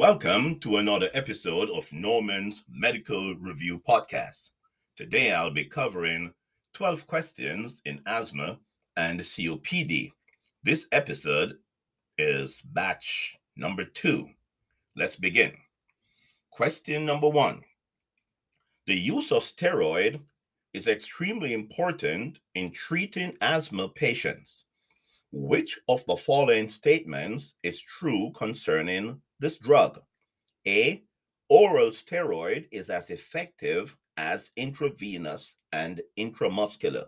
Welcome to another episode of Norman's Medical Review Podcast. Today I'll be covering 12 questions in asthma and COPD. This episode is batch number two. Let's begin. Question number one The use of steroid is extremely important in treating asthma patients. Which of the following statements is true concerning this drug. A. Oral steroid is as effective as intravenous and intramuscular.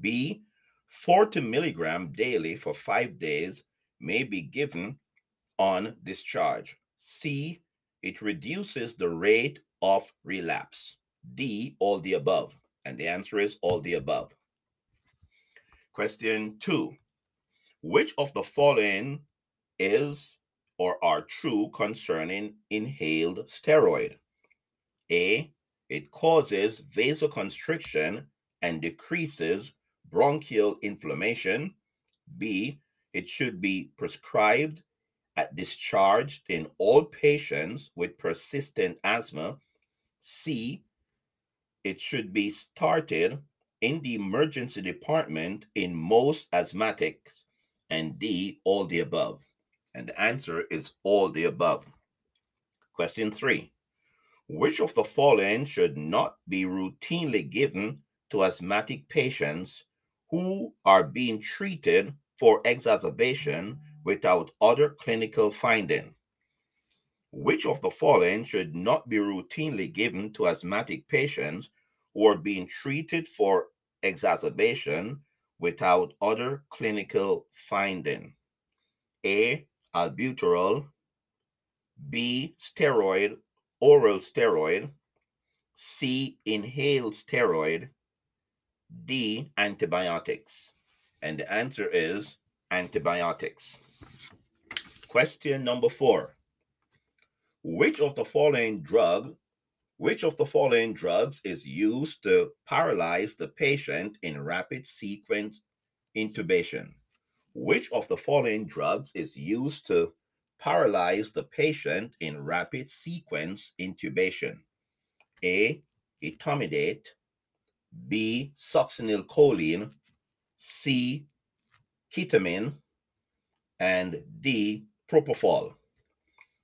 B. 40 milligram daily for five days may be given on discharge. C. It reduces the rate of relapse. D. All the above. And the answer is all the above. Question two Which of the following is or are true concerning inhaled steroid. A, it causes vasoconstriction and decreases bronchial inflammation. B, it should be prescribed at discharged in all patients with persistent asthma. C, it should be started in the emergency department in most asthmatics. And D, all the above. And the answer is all the above. Question three Which of the following should not be routinely given to asthmatic patients who are being treated for exacerbation without other clinical finding? Which of the following should not be routinely given to asthmatic patients who are being treated for exacerbation without other clinical finding? A albuterol, B, steroid, oral steroid, C, inhaled steroid, D, antibiotics. And the answer is antibiotics. Question number four. Which of the following drug, which of the following drugs is used to paralyze the patient in rapid sequence intubation? Which of the following drugs is used to paralyze the patient in rapid sequence intubation? A. Etomidate. B. Succinylcholine. C. Ketamine. And D. Propofol.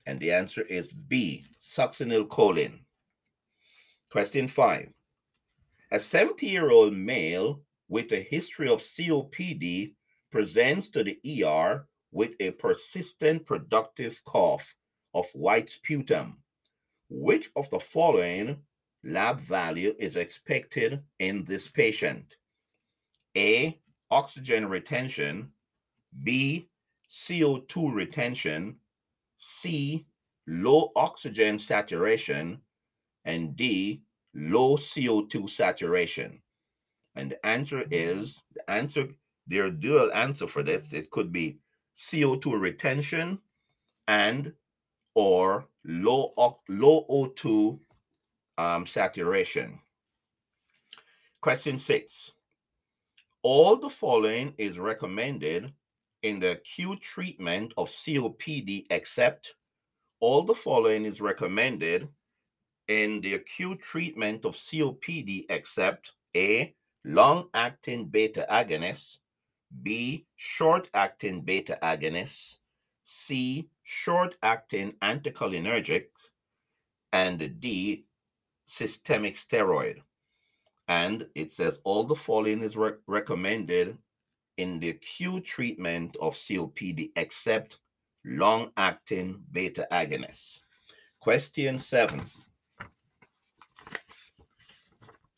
And the answer is B. Succinylcholine. Question five. A 70 year old male with a history of COPD presents to the ER with a persistent productive cough of white sputum. Which of the following lab value is expected in this patient? A. Oxygen retention. B. CO2 retention. C. Low oxygen saturation. And D. Low CO2 saturation. And the answer is the answer their dual answer for this it could be CO2 retention and or low low O2 um, saturation. Question six. All the following is recommended in the acute treatment of COPD except all the following is recommended in the acute treatment of COPD except A long acting beta agonists B. Short acting beta agonists. C. Short acting anticholinergics. And D. Systemic steroid. And it says all the following is re- recommended in the acute treatment of COPD except long acting beta agonists. Question seven.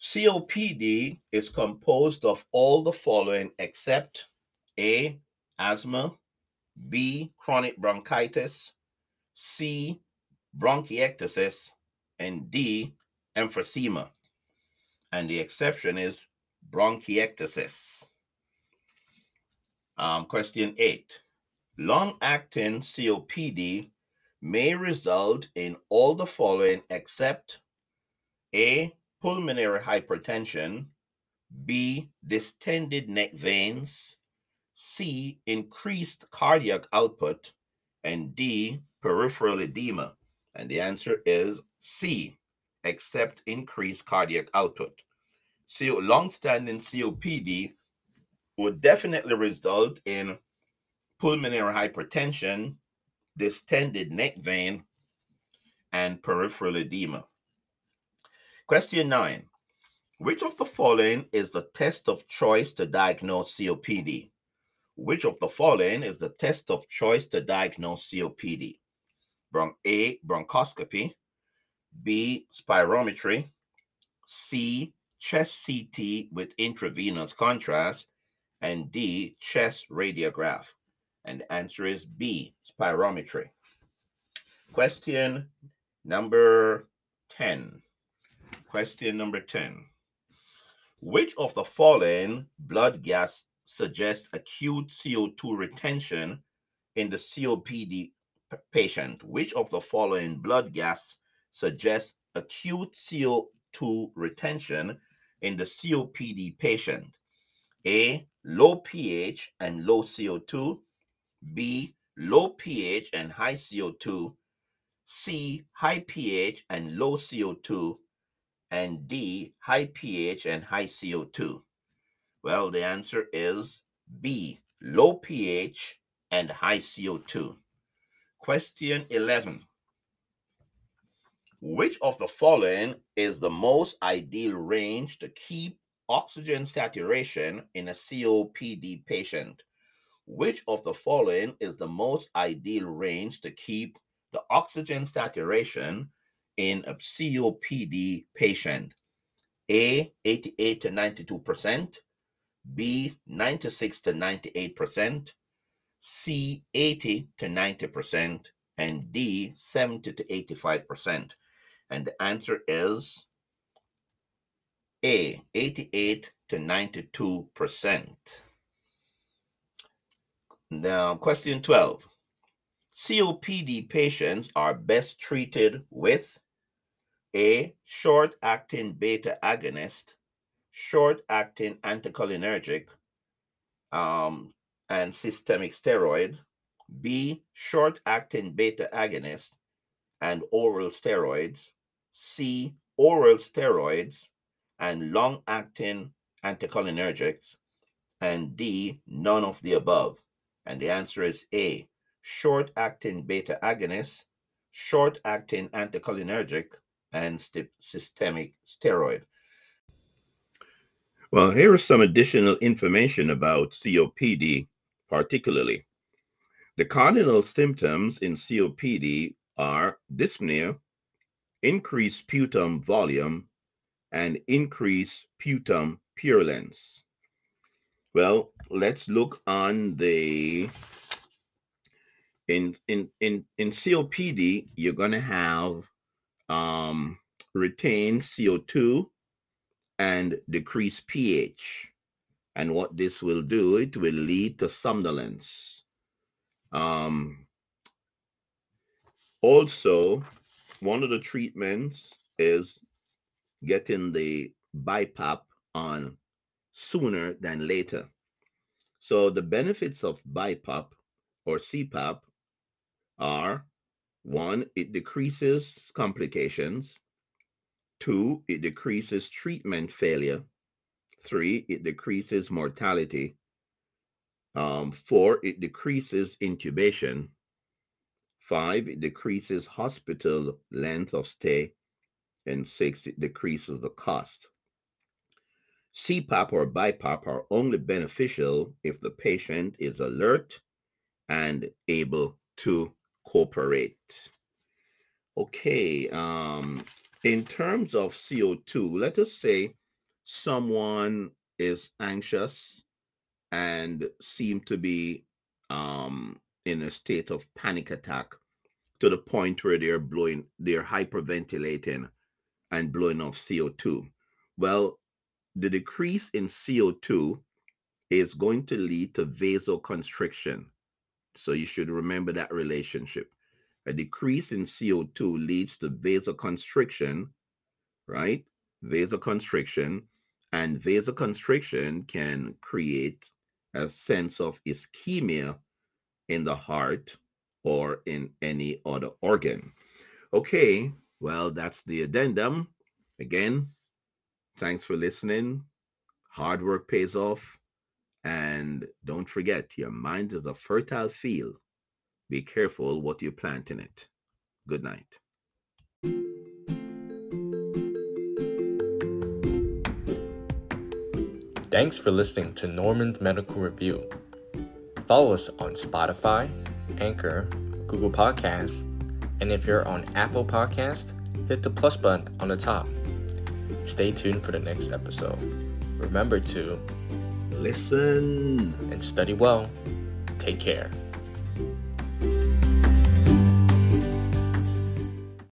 COPD is composed of all the following except A, asthma, B, chronic bronchitis, C, bronchiectasis, and D, emphysema. And the exception is bronchiectasis. Um, question eight. Long acting COPD may result in all the following except A, pulmonary hypertension, B, distended neck veins, C, increased cardiac output, and D, peripheral edema. And the answer is C, except increased cardiac output. So long-standing COPD would definitely result in pulmonary hypertension, distended neck vein, and peripheral edema. Question nine. Which of the following is the test of choice to diagnose COPD? Which of the following is the test of choice to diagnose COPD? Bron- A. Bronchoscopy. B. Spirometry. C. Chest CT with intravenous contrast. And D. Chest radiograph. And the answer is B. Spirometry. Question number 10. Question number 10. Which of the following blood gas suggests acute CO2 retention in the COPD patient? Which of the following blood gas suggests acute CO2 retention in the COPD patient? A. Low pH and low CO2. B. Low pH and high CO2. C. High pH and low CO2 and D, high pH and high CO2? Well, the answer is B, low pH and high CO2. Question 11. Which of the following is the most ideal range to keep oxygen saturation in a COPD patient? Which of the following is the most ideal range to keep the oxygen saturation in a COPD patient? A, 88 to 92%, B, 96 to 98%, C, 80 to 90%, and D, 70 to 85%. And the answer is A, 88 to 92%. Now, question 12. COPD patients are best treated with a short acting beta agonist, short acting anticholinergic, um, and systemic steroid. B, short acting beta agonist and oral steroids. C, oral steroids and long acting anticholinergics. And D, none of the above. And the answer is A, short acting beta agonist, short acting anticholinergic, and st- systemic steroid. Well, here is some additional information about COPD, particularly. The cardinal symptoms in COPD are dyspnea, increased sputum volume, and increased sputum purulence. Well, let's look on the in in in in COPD, you're going to have um, retain CO2 and decrease pH. And what this will do, it will lead to somnolence. Um, also, one of the treatments is getting the BiPAP on sooner than later. So the benefits of BiPAP or CPAP are one, it decreases complications. Two, it decreases treatment failure. Three, it decreases mortality. Um, four, it decreases intubation. Five, it decreases hospital length of stay. And six, it decreases the cost. CPAP or BiPAP are only beneficial if the patient is alert and able to cooperate. Okay, um, in terms of CO2, let us say someone is anxious and seem to be um, in a state of panic attack to the point where they're blowing, they're hyperventilating and blowing off CO2. Well, the decrease in CO2 is going to lead to vasoconstriction. So you should remember that relationship. A decrease in CO2 leads to vasoconstriction, right? Vasoconstriction. And vasoconstriction can create a sense of ischemia in the heart or in any other organ. Okay, well, that's the addendum. Again, thanks for listening. Hard work pays off. And don't forget, your mind is a fertile field. Be careful what you plant in it. Good night. Thanks for listening to Norman's Medical Review. Follow us on Spotify, Anchor, Google Podcasts, and if you're on Apple Podcast, hit the plus button on the top. Stay tuned for the next episode. Remember to listen and study well. Take care.